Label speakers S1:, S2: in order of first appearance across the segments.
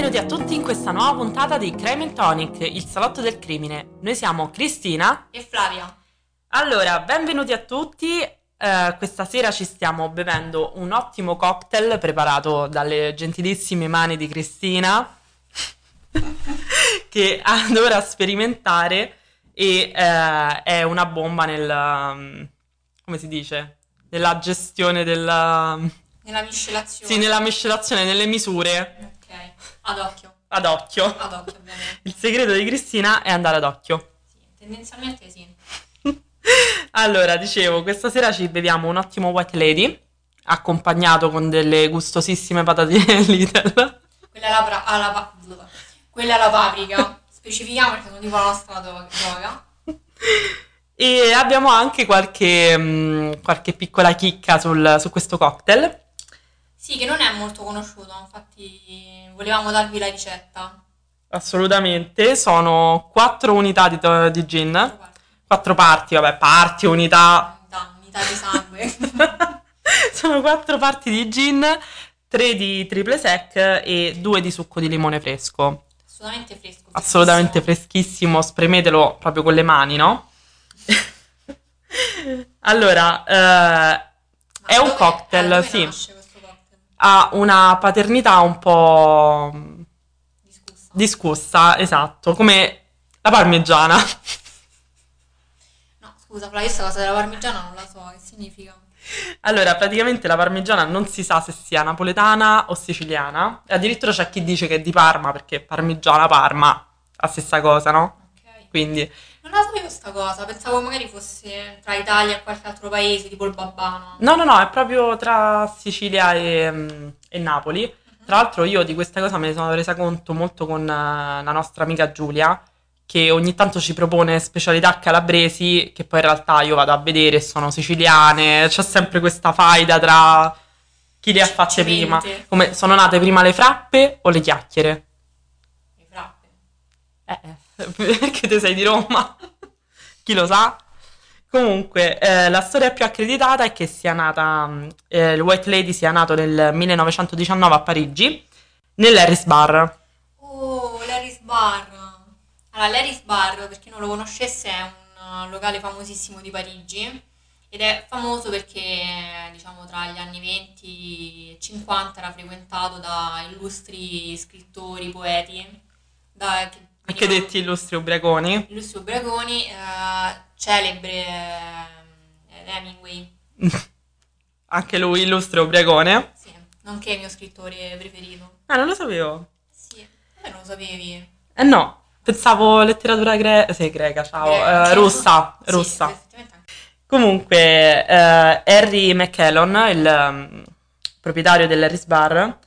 S1: benvenuti a tutti in questa nuova puntata di Crime and Tonic, il salotto del crimine. Noi siamo Cristina
S2: e Flavia.
S1: Allora, benvenuti a tutti. Eh, questa sera ci stiamo bevendo un ottimo cocktail preparato dalle gentilissime mani di Cristina che adora sperimentare e eh, è una bomba nel um, come si dice? Nella gestione della
S2: nella miscelazione.
S1: Sì, nella miscelazione, nelle misure.
S2: Ok, ad occhio.
S1: Ad occhio.
S2: Ad occhio, ovviamente.
S1: Il segreto di Cristina è andare ad occhio.
S2: Sì, tendenzialmente sì.
S1: allora, dicevo, questa sera ci beviamo un ottimo White Lady, accompagnato con delle gustosissime patatine Lidl.
S2: Quella alla, pra- alla pa- quella alla paprika. Specifichiamo perché sono tipo la nostra droga.
S1: E abbiamo anche qualche, mh, mm, qualche piccola chicca sul, su questo cocktail.
S2: Sì, che non è molto conosciuto, infatti volevamo darvi la ricetta.
S1: Assolutamente, sono quattro unità di, di gin, quattro parti. parti, vabbè, parti, unità.
S2: Unità, unità di sangue.
S1: sono quattro parti di gin, tre di triple sec e due di succo di limone fresco.
S2: Assolutamente fresco.
S1: Assolutamente freschissimo, spremetelo proprio con le mani, no? allora, eh, è un cocktail, sì ha una paternità un po'
S2: discussa,
S1: discussa esatto, come la parmigiana.
S2: No, scusa, Flavia, questa cosa della parmigiana non la so, che significa?
S1: Allora, praticamente la parmigiana non si sa se sia napoletana o siciliana. E addirittura c'è chi dice che è di Parma, perché parmigiana Parma, la stessa cosa, no?
S2: Ok.
S1: Quindi
S2: non la sapevo questa cosa, pensavo magari fosse tra Italia e qualche altro paese, tipo il Babbano.
S1: No, no, no, è proprio tra Sicilia e, mm, e Napoli. Uh-huh. Tra l'altro io di questa cosa me ne sono resa conto molto con uh, la nostra amica Giulia, che ogni tanto ci propone specialità calabresi che poi in realtà io vado a vedere sono siciliane, c'è sempre questa faida tra chi le ha fatte prima. Come sono nate prima le frappe o le chiacchiere?
S2: Le frappe.
S1: Eh, eh. perché te sei di Roma, chi lo sa. Comunque, eh, la storia più accreditata è che sia nata, mm, eh, il White Lady sia nato nel 1919 a Parigi, nell'Harris Bar.
S2: Oh, l'Harris Bar. Allora, l'Harris Bar, per chi non lo conoscesse, è un locale famosissimo di Parigi ed è famoso perché, diciamo, tra gli anni 20 e 50 era frequentato da illustri scrittori, poeti, da, che
S1: anche detti illustri ubriaconi.
S2: Illustri ubriaconi, eh, celebre eh, Hemingway.
S1: Anche lui illustre ubriacone.
S2: Sì, nonché il mio scrittore preferito.
S1: Ah, non lo sapevo.
S2: Sì, te non lo sapevi.
S1: Eh no, pensavo letteratura greca, sì, greca, ciao, Gre- uh, russa, sì, russa. Comunque, uh, Harry McKellon, il um, proprietario dell'Harris Bar,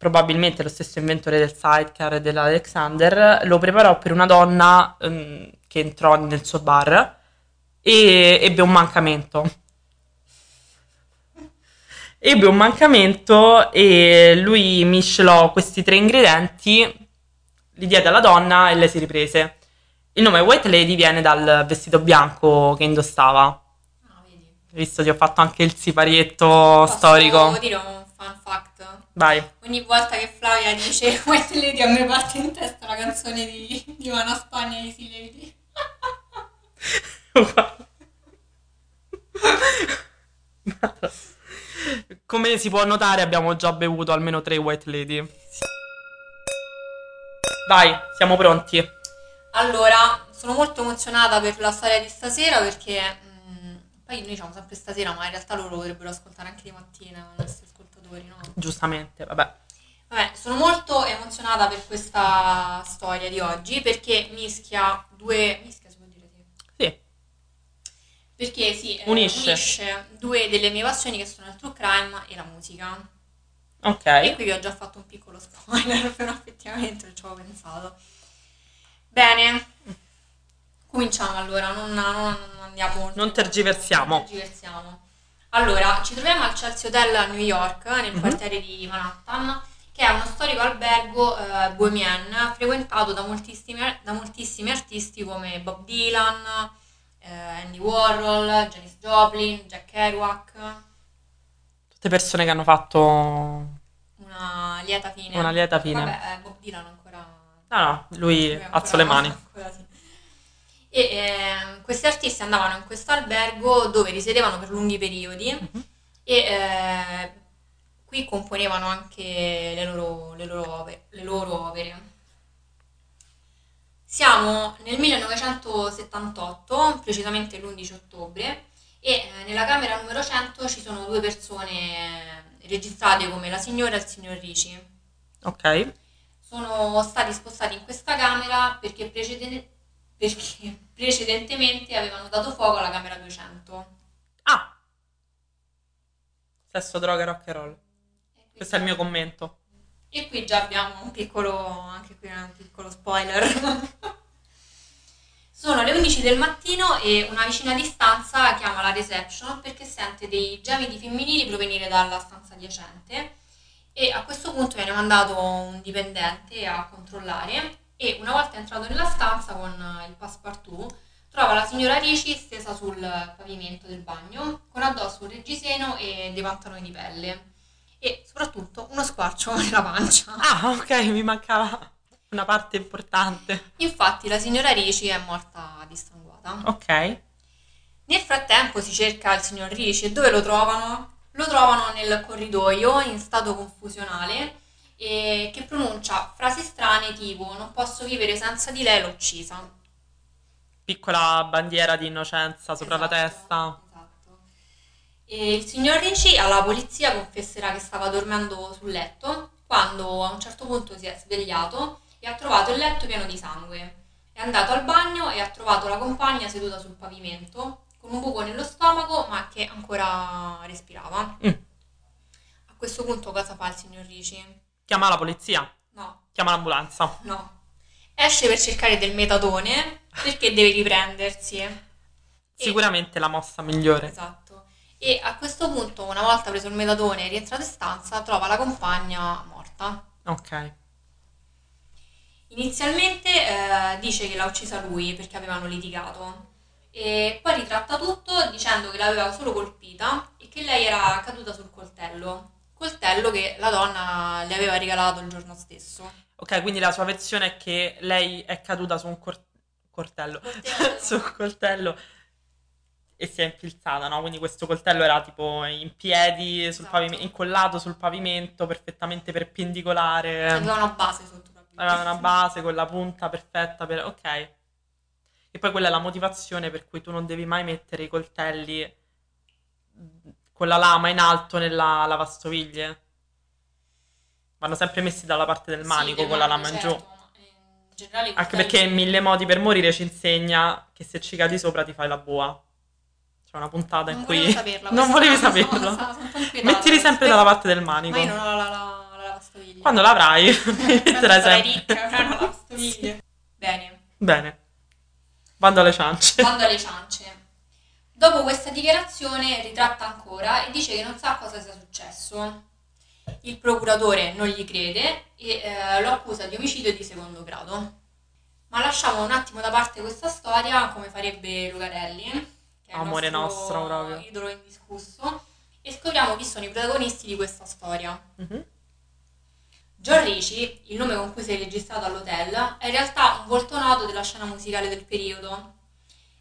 S1: probabilmente lo stesso inventore del sidecar e dell'Alexander, lo preparò per una donna um, che entrò nel suo bar e ebbe un mancamento. Ebbe un mancamento e lui miscelò questi tre ingredienti, li diede alla donna e lei si riprese. Il nome White Lady viene dal vestito bianco che indossava.
S2: Ah, vedi.
S1: Visto che ho fatto anche il siparietto Posso storico.
S2: dire un fun fact?
S1: Vai.
S2: Ogni volta che Flavia dice White Lady a me parte in testa la canzone di, di Una Spagna Easy Lady.
S1: Come si può notare abbiamo già bevuto almeno tre White Lady. Vai, siamo pronti.
S2: Allora, sono molto emozionata per la storia di stasera perché mh, mm, poi noi diciamo sempre stasera, ma in realtà loro potrebbero ascoltare anche di mattina ascoltatori, no?
S1: Giustamente, vabbè.
S2: Vabbè, sono molto emozionata per questa storia di oggi perché mischia due... Mischia si può dire sì?
S1: Sì.
S2: Perché sì,
S1: eh, unisce.
S2: unisce due delle mie passioni che sono il true crime e la musica.
S1: Ok.
S2: E qui vi ho già fatto un piccolo spoiler, però effettivamente ci avevo pensato. Bene, cominciamo allora, non, non, non andiamo...
S1: Non tergiversiamo.
S2: Non tergiversiamo. Allora, ci troviamo al Chelsea Hotel a New York, nel mm-hmm. quartiere di Manhattan, che è uno storico albergo eh, bohemian frequentato da moltissimi, da moltissimi, artisti come Bob Dylan, eh, Andy Warhol, Janis Joplin, Jack Kerouac.
S1: Tutte persone che hanno fatto
S2: una lieta fine.
S1: Una lieta fine.
S2: Vabbè, eh, Bob Dylan ancora...
S1: No, no, lui alzo le mani.
S2: ancora sì. E eh, questi artisti andavano in questo albergo dove risiedevano per lunghi periodi
S1: Mhm.
S2: e eh, qui componevano anche le loro, le loro opere, le loro opere. Siamo nel 1978, precisamente l'11 ottobre, e eh, nella camera numero 100 ci sono due persone registrate come la signora e il signor Ricci.
S1: Ok.
S2: Sono stati spostati in questa camera perché, preceden- perché precedentemente avevano dato fuoco alla camera 200.
S1: Ah! Sesso, droga, rock and roll. Questo è il mio commento.
S2: E qui già abbiamo un piccolo, anche qui un piccolo spoiler. Sono le 11 del mattino e una vicina di stanza chiama la reception perché sente dei gemiti femminili provenire dalla stanza adiacente e a questo punto viene mandato un dipendente a controllare e una volta entrato nella stanza con il passepartout trova la signora Ricci stesa sul pavimento del bagno con addosso un reggiseno e dei pantaloni di pelle e soprattutto uno squarcio nella pancia.
S1: Ah, ok, mi mancava una parte importante.
S2: Infatti la signora Ricci è morta dissanguata.
S1: Ok.
S2: Nel frattempo si cerca il signor Ricci e dove lo trovano? Lo trovano nel corridoio in stato confusionale e che pronuncia frasi strane tipo non posso vivere senza di lei, l'ho uccisa.
S1: Piccola bandiera di innocenza sopra la
S2: Esatto,
S1: testa.
S2: Esatto. E il signor Ricci alla polizia confesserà che stava dormendo sul letto quando a un certo punto si è svegliato e ha trovato il letto pieno di sangue. È andato al bagno e ha trovato la compagna seduta sul pavimento con un buco nello stomaco ma che ancora respirava.
S1: Mm.
S2: A questo punto cosa fa il signor Ricci?
S1: Chiama la polizia.
S2: No,
S1: Chiama l'ambulanza.
S2: no. Esce per cercare del metadone perché deve riprendersi. E-
S1: Sicuramente la mossa migliore.
S2: Esatto. E a questo punto, una volta preso il metadone e rientrato in stanza, trova la compagna morta.
S1: Ok.
S2: Inizialmente eh, dice che l'ha uccisa lui perché avevano litigato e poi ritratta tutto dicendo che l'aveva solo colpita e che lei era caduta sul coltello. Coltello che la donna le aveva regalato il giorno stesso.
S1: Ok, quindi la sua versione è che lei è caduta su un cor- cortello.
S2: Coltello.
S1: su un coltello e si è infilzata, no? Quindi questo coltello era tipo in piedi, sul
S2: Esatto.
S1: pavimento, incollato sul pavimento, perfettamente perpendicolare.
S2: Aveva una base sotto la
S1: Aveva una base con la punta perfetta per... Ok. E poi quella è la motivazione per cui tu non devi mai mettere i coltelli con la lama in alto nella lavastoviglie. Vanno sempre messi dalla parte del
S2: Sì,
S1: manico
S2: del
S1: con la lama in
S2: certo,
S1: giù.
S2: in generale i
S1: Anche perché in mille modi per morire ci insegna che se ci cadi sopra ti fai la boa. C'è una puntata in
S2: Non
S1: cui...
S2: volevo saperla
S1: non volevi saperlo.
S2: sono-
S1: Mettili sempre dalla parte del manico.
S2: Ma io non ho la, la, la, la lavastoviglie.
S1: Quando l'avrai, mi metterai sempre.
S2: ricca, avrai una lavastoviglie. Bene,
S1: Bene. Bando alle ciance.
S2: vado alle ciance. Dopo questa dichiarazione ritratta ancora e dice che non sa cosa sia successo. Il procuratore non gli crede e eh, lo accusa di omicidio di secondo grado. Ma lasciamo un attimo da parte questa storia, come farebbe Lucarelli, che è il
S1: Amore
S2: nostro
S1: nostro, proprio.
S2: idolo indiscusso, e scopriamo chi sono i protagonisti di questa storia.
S1: Mhm.
S2: John Ricci, il nome con cui si è registrato all'hotel, è in realtà un volto noto della scena musicale del periodo.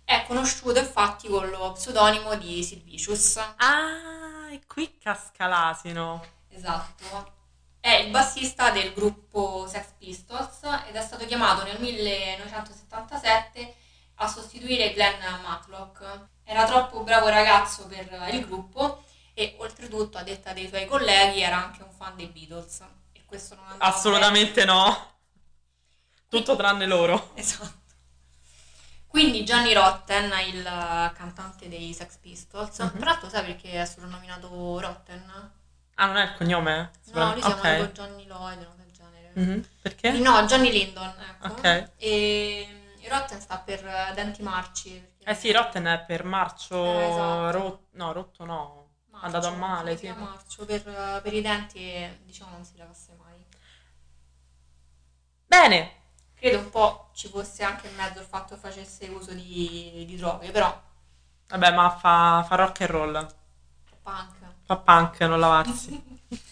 S2: È conosciuto infatti con lo pseudonimo di Sid Vicious.
S1: Ah, e qui casca l'asino.
S2: Esatto. È il bassista del gruppo Sex Pistols ed è stato chiamato nel 1977 a sostituire Glenn Matlock. Era troppo bravo ragazzo per il gruppo e oltretutto, a detta dei suoi colleghi, era anche un fan dei Beatles. E questo non andava
S1: Assolutamente no. Tutto tranne loro.
S2: Esatto. Quindi Johnny Rotten, il cantante dei Sex Pistols,
S1: Mhm.
S2: tra l'altro sai perché è soprannominato Rotten?
S1: Ah, non è il cognome?
S2: No, lui si chiama
S1: Ok.
S2: tipo Johnny Lloyd, cosa del genere.
S1: Mhm. Perché?
S2: No, Johnny Lyndon, ecco.
S1: Ok.
S2: E e Rotten sta per eh, denti marci. perché-
S1: Eh sì, Rotten è per marcio
S2: Eh, esatto.
S1: ro- No, rotto no.
S2: Marcio,
S1: andato a male, sì.
S2: chiama marcio, per, eh, per i denti e diciamo non si lavasse mai.
S1: Bene.
S2: Credo un po' ci fosse anche in mezzo il fatto che facesse uso di, di droghe, però
S1: Vabbè, ma fa, fa rock and roll.
S2: punk.
S1: Fa punk, non lavarsi.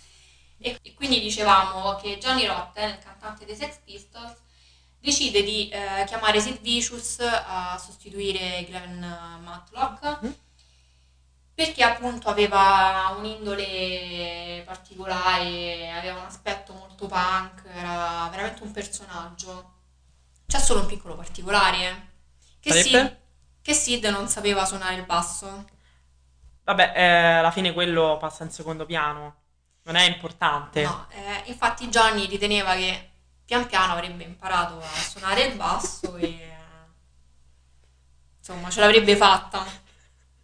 S2: E, e quindi dicevamo che Johnny Rotten, il cantante dei Sex Pistols, decide di eh, chiamare Sid Vicious a sostituire Glenn Matlock mm. perché appunto aveva un'indole particolare, aveva un aspetto molto punk, era veramente un personaggio. C'è solo un piccolo particolare, che Sid, che Sid non sapeva suonare il basso.
S1: Vabbè, eh, alla fine quello passa in secondo piano, non è importante.
S2: No, eh, infatti Johnny riteneva che pian piano avrebbe imparato a suonare il basso e insomma ce l'avrebbe fatta.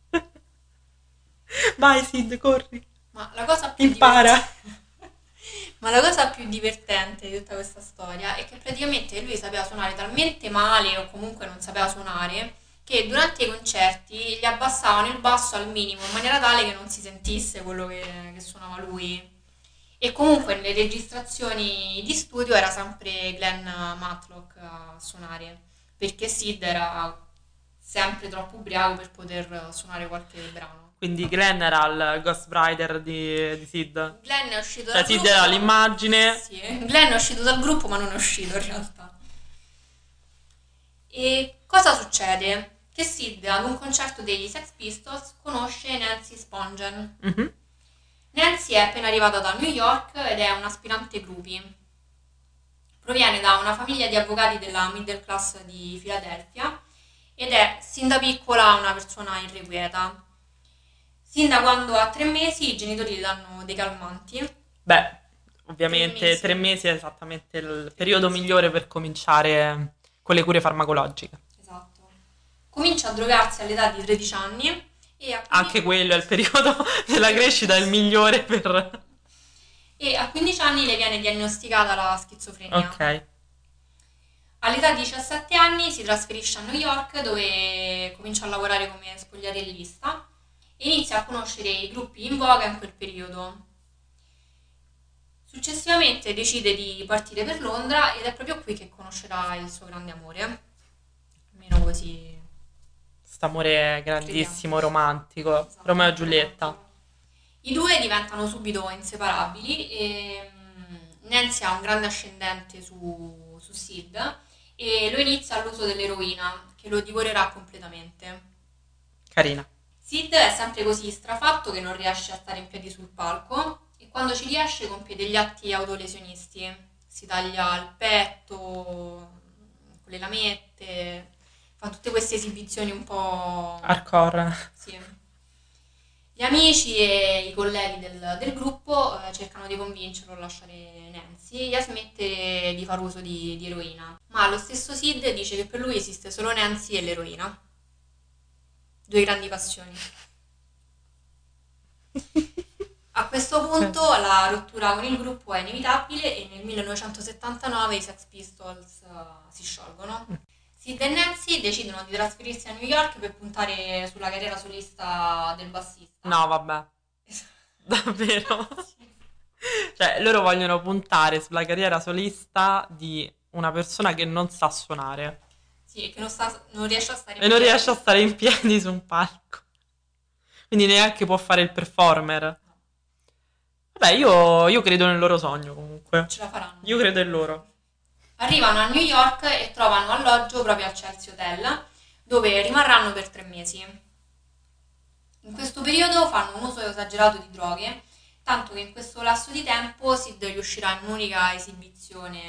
S1: Vai Sid, corri.
S2: Ma la cosa più
S1: Impara.
S2: Ma la cosa più divertente di tutta questa storia è che praticamente lui sapeva suonare talmente male o comunque non sapeva suonare che durante i concerti gli abbassavano il basso al minimo in maniera tale che non si sentisse quello che, che suonava lui. E comunque nelle registrazioni di studio era sempre Glenn Matlock a suonare, perché Sid era sempre troppo ubriaco per poter suonare qualche brano.
S1: Quindi Glenn era il Ghost Rider di, di Sid?
S2: Glenn è uscito
S1: cioè,
S2: dal
S1: Sid
S2: gruppo.
S1: era l'immagine.
S2: Sì, Glenn è uscito dal gruppo ma non è uscito in realtà. E cosa succede? Che Sid ad un concerto degli Sex Pistols conosce Nancy Spongen.
S1: Mm-hmm
S2: Nancy è appena arrivata da New York ed è un aspirante groupie. Proviene da una famiglia di avvocati della middle class di Filadelfia ed è sin da piccola una persona irrequieta. Sin da quando ha tre mesi i genitori le danno dei calmanti.
S1: Beh, ovviamente tre mesi, tre mesi è esattamente il periodo migliore per cominciare con le cure farmacologiche.
S2: Esatto. Comincia a drogarsi all'età di 13 anni
S1: anche quello è il periodo della crescita il migliore per...
S2: E a 15 anni le viene diagnosticata la schizofrenia.
S1: Ok.
S2: All'età di 17 anni si trasferisce a New York dove comincia a lavorare come spogliarellista e inizia a conoscere i gruppi in voga in quel periodo. Successivamente decide di partire per Londra ed è proprio qui che conoscerà il suo grande amore. Almeno così
S1: amore grandissimo, romantico, esatto. Romeo e Giulietta.
S2: I due diventano subito inseparabili e mm, Nancy ha un grande ascendente su, su Sid e lo inizia all'uso dell'eroina che lo divorerà completamente.
S1: Carina.
S2: Sid è sempre così strafatto che non riesce a stare in piedi sul palco e quando ci riesce compie degli atti autolesionisti. Si taglia il petto con le lamette, fa tutte queste esibizioni un po'...
S1: hardcore.
S2: Sì. Gli amici e i colleghi del, del gruppo eh, cercano di convincerlo a lasciare Nancy e a smettere di far uso di, di eroina. Ma lo stesso Sid dice che per lui esiste solo Nancy e l'eroina. Due grandi passioni. A questo punto la rottura con il gruppo è inevitabile e nel 1979 i Sex Pistols uh, si sciolgono. Sid e Nancy decidono di trasferirsi a New York per puntare sulla carriera solista del bassista.
S1: No, vabbè. Davvero? Cioè, loro vogliono puntare sulla carriera solista di una persona che non sa suonare.
S2: Sì, che non, sta, non riesce a stare
S1: in e piedi. Non riesce a stare in piedi su un palco. Quindi neanche può fare il performer. Vabbè, io, io credo nel loro sogno comunque.
S2: Ce la faranno.
S1: Io credo in loro.
S2: Arrivano a New York e trovano alloggio proprio al Chelsea Hotel, dove rimarranno per tre mesi. In questo periodo fanno un uso esagerato di droghe, tanto che in questo lasso di tempo Sid riuscirà in un'unica esibizione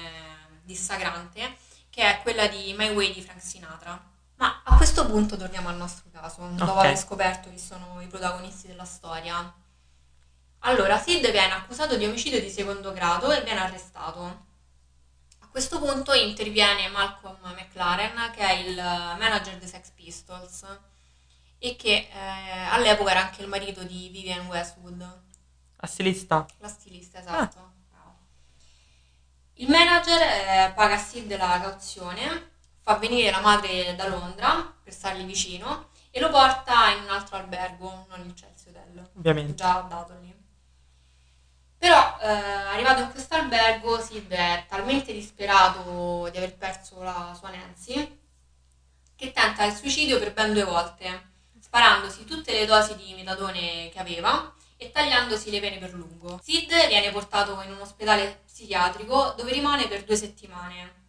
S2: dissacrante, che è quella di My Way di Frank Sinatra. Ma a questo punto torniamo al nostro caso, okay. dopo aver scoperto chi sono i protagonisti della storia. Allora, Sid viene accusato di omicidio di secondo grado e viene arrestato questo punto interviene Malcolm McLaren, che è il manager dei Sex Pistols e che eh, all'epoca era anche il marito di Vivian Westwood.
S1: La stilista?
S2: La stilista, esatto. Ah. Il manager eh, paga a Sid la cauzione, fa venire la madre da Londra per stargli vicino e lo porta in un altro albergo, non il Chelsea Hotel.
S1: Ovviamente.
S2: Già dato lì. Però eh, arrivato in questo albergo Sid è talmente disperato di aver perso la sua Nancy che tenta il suicidio per ben due volte, sparandosi tutte le dosi di metadone che aveva e tagliandosi le vene per lungo. Sid viene portato in un ospedale psichiatrico dove rimane per due settimane.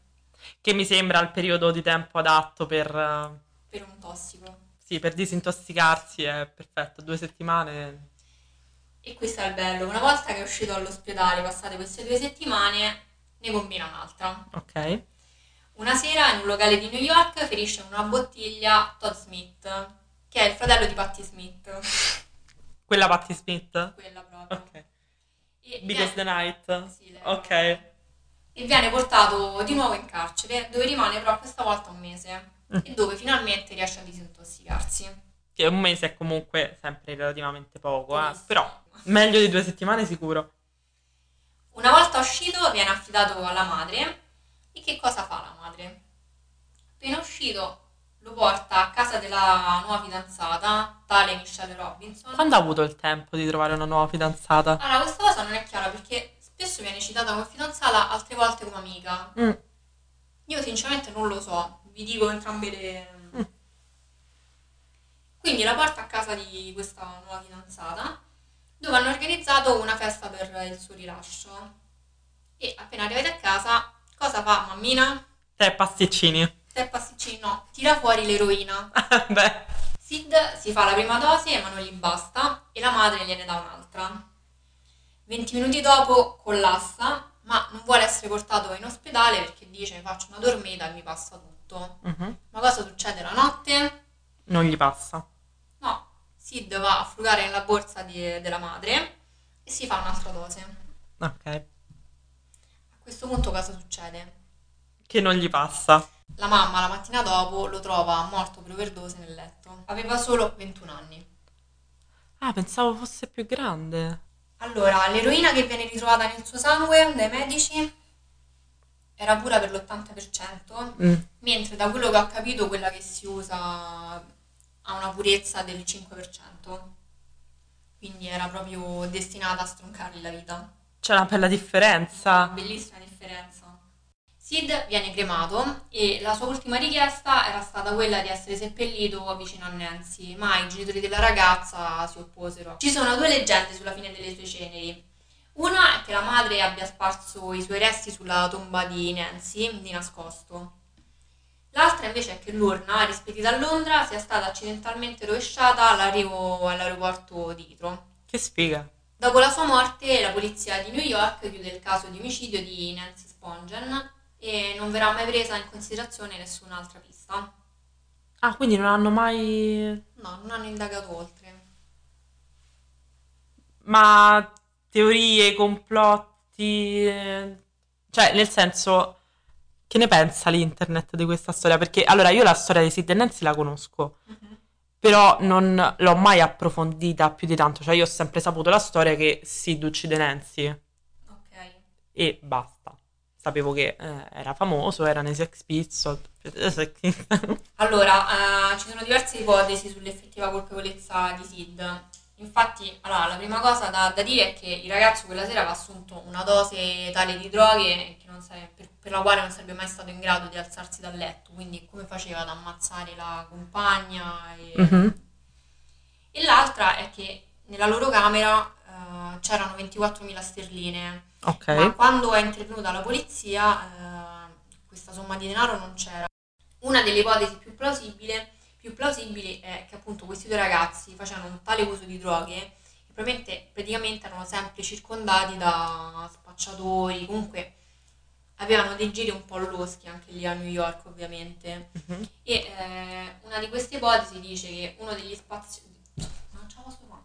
S1: Che mi sembra il periodo di tempo adatto per...
S2: Per un tossico.
S1: Sì, per disintossicarsi è perfetto, due settimane.
S2: E questo è il bello, una volta che è uscito dall'ospedale, passate queste due settimane, ne combina un'altra.
S1: Ok.
S2: Una sera in un locale di New York ferisce una bottiglia Todd Smith, che è il fratello di Patti Smith.
S1: Quella Patti Smith?
S2: Quella proprio.
S1: Ok. E Because viene... the Night?
S2: Sì, lei
S1: ok.
S2: E viene portato di nuovo in carcere, dove rimane però questa volta un mese mm. e dove finalmente riesce a disintossicarsi.
S1: Che un mese è comunque sempre relativamente poco, eh? però meglio di due settimane sicuro.
S2: Una volta uscito viene affidato alla madre e che cosa fa la madre? Appena uscito lo porta a casa della nuova fidanzata, tale Michelle Robinson.
S1: Quando ha avuto il tempo di trovare una nuova fidanzata?
S2: Allora, questa cosa non è chiara perché spesso viene citata come fidanzata, altre volte come amica. Mm. Io sinceramente non lo so, vi dico entrambe le... Mm. Quindi la porta a casa di questa nuova fidanzata, dove hanno organizzato una festa per il suo rilascio. E appena arrivati a casa, cosa fa mammina?
S1: Tre pasticcini
S2: tre pasticcini no, tira fuori l'eroina.
S1: Beh.
S2: Sid si fa la prima dose ma non gli basta e la madre gliene dà un'altra. 20 minuti dopo collassa ma non vuole essere portato in ospedale perché dice faccio una dormita e mi passa tutto. Uh-huh. Ma cosa succede la notte?
S1: Non gli passa.
S2: No, Sid va a frugare nella borsa di, della madre e si fa un'altra dose.
S1: Ok.
S2: A questo punto cosa succede?
S1: Che non gli passa.
S2: La mamma la mattina dopo lo trova morto per overdose nel letto. Aveva solo 21 anni.
S1: Ah, pensavo fosse più grande.
S2: Allora, l'eroina che viene ritrovata nel suo sangue dai medici era pura per l'80%, mm. mentre da quello che ho capito quella che si usa ha una purezza del 5%. Quindi era proprio destinata a stroncargli la vita.
S1: C'è una bella differenza.
S2: Una bellissima differenza. Sid viene cremato e la sua ultima richiesta era stata quella di essere seppellito vicino a Nancy, ma i genitori della ragazza si opposero. Ci sono due leggende sulla fine delle sue ceneri. Una è che la madre abbia sparso i suoi resti sulla tomba di Nancy di nascosto. L'altra invece è che l'urna, rispedita a Londra, sia stata accidentalmente rovesciata all'arrivo all'aeroporto di Heathrow.
S1: Che spiega?
S2: Dopo la sua morte, la polizia di New York chiude il caso di omicidio di Nancy Spongen e non verrà mai presa in considerazione nessun'altra pista.
S1: Ah, quindi non hanno mai...
S2: No, non hanno indagato oltre.
S1: Ma teorie, complotti... Cioè, nel senso, che ne pensa l'internet di questa storia? Perché, allora, io la storia di Sid Nancy la conosco, uh-huh. però non l'ho mai approfondita più di tanto. Cioè, io ho sempre saputo la storia che Sid uccide Nancy.
S2: Ok.
S1: E basta sapevo che eh, era famoso, era nei Sex Pistols.
S2: allora, eh, ci sono diverse ipotesi sull'effettiva colpevolezza di Sid. Infatti, allora, la prima cosa da, da, dire è che il ragazzo quella sera aveva assunto una dose tale di droghe sarebbe, per, per, la quale non sarebbe mai stato in grado di alzarsi dal letto. Quindi, come faceva ad ammazzare la compagna? E, mm-hmm. e l'altra è che nella loro camera uh, c'erano 24.000 sterline
S1: Ok.
S2: Ma quando è intervenuta la polizia, eh, questa somma di denaro non c'era. Una delle ipotesi più plausibili, più plausibili è che appunto questi due ragazzi facevano un tale uso di droghe che praticamente erano sempre circondati da spacciatori, comunque avevano dei giri un po' loschi anche lì a New York ovviamente. Uh-huh. E eh, una di queste ipotesi dice che uno degli spazi... Non ce la posso fare.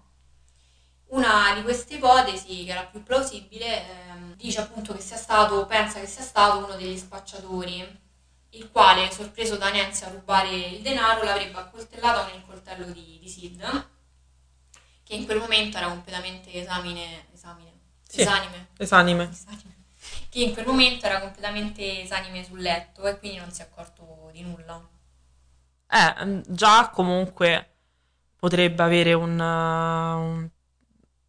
S2: Una di queste ipotesi, che è la più plausibile, ehm, dice appunto che sia stato, pensa che sia stato uno degli spacciatori, il quale, sorpreso da Nancy a rubare il denaro, l'avrebbe accoltellato con il coltello di, di Sid, che in quel momento era completamente esamine, esamine,
S1: sì, esanime, esanime.
S2: esanime, che in quel momento era completamente esanime sul letto e quindi non si è accorto di nulla.
S1: Eh, già comunque potrebbe avere un, un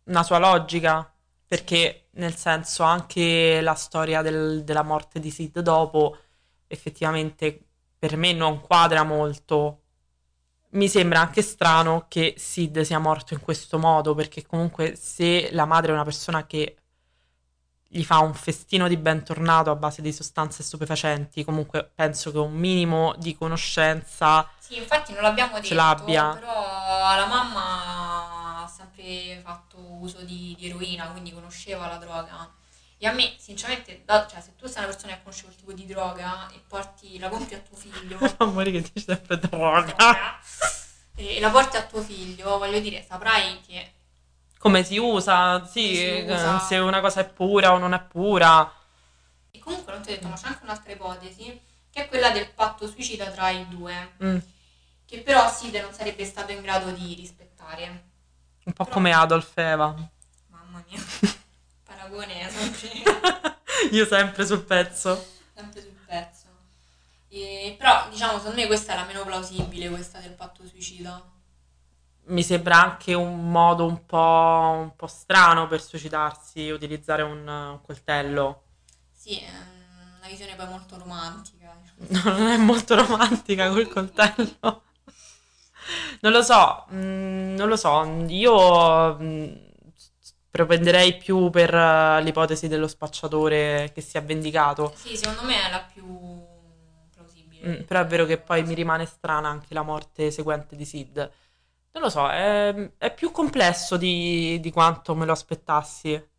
S1: una sua logica, perché nel senso anche la storia del, della morte di Sid dopo effettivamente per me non quadra molto mi sembra anche strano che Sid sia morto in questo modo, perché comunque se la madre è una persona che gli fa un festino di bentornato a base di sostanze stupefacenti, comunque penso che un minimo di conoscenza
S2: Sì, infatti non l'abbiamo
S1: ce
S2: detto,
S1: l'abbia.
S2: però la mamma sempre fatto uso di, di eroina, quindi conosceva la droga. E a me, sinceramente, da- cioè, se tu sei una persona che conosce quel tipo di droga e porti, la compri a tuo figlio,
S1: Amore che dice sempre droga.
S2: droga, e la porti a tuo figlio, voglio dire, saprai che
S1: Come si usa? Sì,
S2: Si
S1: eh,
S2: usa.
S1: se una cosa è pura o non è pura.
S2: E comunque non ti ho detto, ma c'è anche un'altra ipotesi, che è quella del patto suicida tra i due,
S1: Mm,
S2: che però Sid non sarebbe stato in grado di rispettare.
S1: Un po' come Adolf Eva.
S2: Mamma mia, paragone è sempre,
S1: Io sempre sul pezzo.
S2: sempre sul pezzo. E- però, diciamo, secondo me questa è la meno plausibile, questa del patto suicida.
S1: Mi sembra anche un modo un po', un po' strano per suicidarsi, utilizzare un, un coltello.
S2: Sì, è una visione poi molto romantica. diciamo.
S1: Non è molto romantica col coltello. Non lo so, mm, non lo so. Io mm, propenderei più per eh, l'ipotesi dello spacciatore che si è vendicato.
S2: Sì, secondo me è la più plausibile.
S1: Mm, però è vero che poi mi rimane strana anche la morte seguente di Sid. Non lo so, è, è più complesso di, di quanto me lo aspettassi.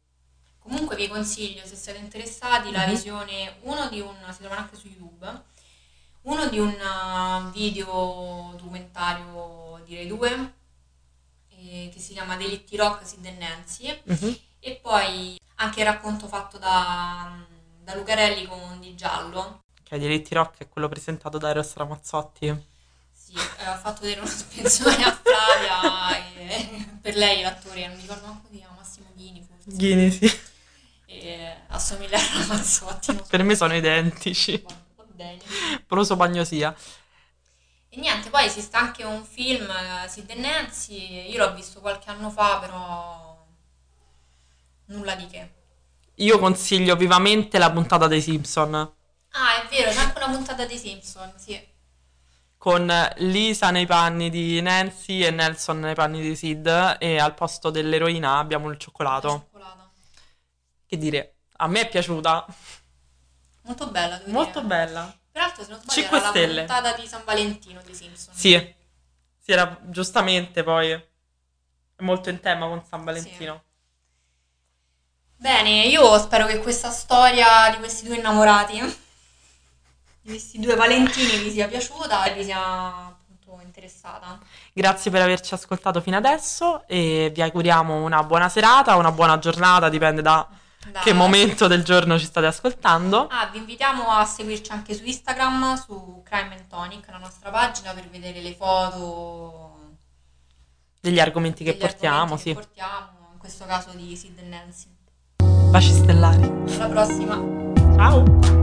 S2: Comunque vi consiglio, se siete interessati, la
S1: Mhm.
S2: visione, uno di un, si trova anche su YouTube, uno di un uh, video documentario di Rai 2, eh, che si chiama Delitti Rock, Sid e Nancy,
S1: Mhm.
S2: e poi anche il racconto fatto da, da Lucarelli con Di Giallo.
S1: Che Diritti Rock è quello presentato da Eros Ramazzotti.
S2: Sì, eh, ha fatto vedere una sospensione a Flavia, e per lei l'attore, non mi ricordo come si chiama, Massimo Ghini forse,
S1: Ghini, sì.
S2: e assomiglia a Ramazzotti, so
S1: Per me sono identici.
S2: bene.
S1: Proso Bagnosia.
S2: E niente, poi esiste anche un film, Sid e Nancy, io l'ho visto qualche anno fa, però nulla di che.
S1: Io consiglio vivamente la puntata dei Simpson
S2: Ah, è vero, c'è anche una puntata dei Simpson, sì.
S1: con Lisa nei panni di Nancy e Nelson nei panni di Sid e al posto dell'eroina abbiamo il
S2: La
S1: cioccolato.
S2: cioccolata.
S1: Che dire, a me è piaciuta,
S2: Molto bella,
S1: molto
S2: dire.
S1: bella.
S2: Peraltro, se non sbaglio,
S1: Cinque
S2: era la
S1: stelle.
S2: puntata di San Valentino dei Simpson.
S1: Sì, si era giustamente poi è molto in tema con San Valentino.
S2: Bene, io spero che questa storia di questi due innamorati, di questi due Valentini, vi sia piaciuta e vi sia appunto interessata.
S1: Grazie per averci ascoltato fino adesso e vi auguriamo una buona serata, una buona giornata, dipende da
S2: Da-
S1: che momento del giorno ci state ascoltando.
S2: Ah, vi invitiamo a seguirci anche su Instagram, su Crime and Tonic, la nostra pagina, per vedere le foto
S1: Degli argomenti che
S2: degli
S1: portiamo,
S2: argomenti
S1: sì.
S2: che portiamo, in questo caso di Sid e Nancy.
S1: Baci stellari.
S2: Alla prossima!
S1: Ciao!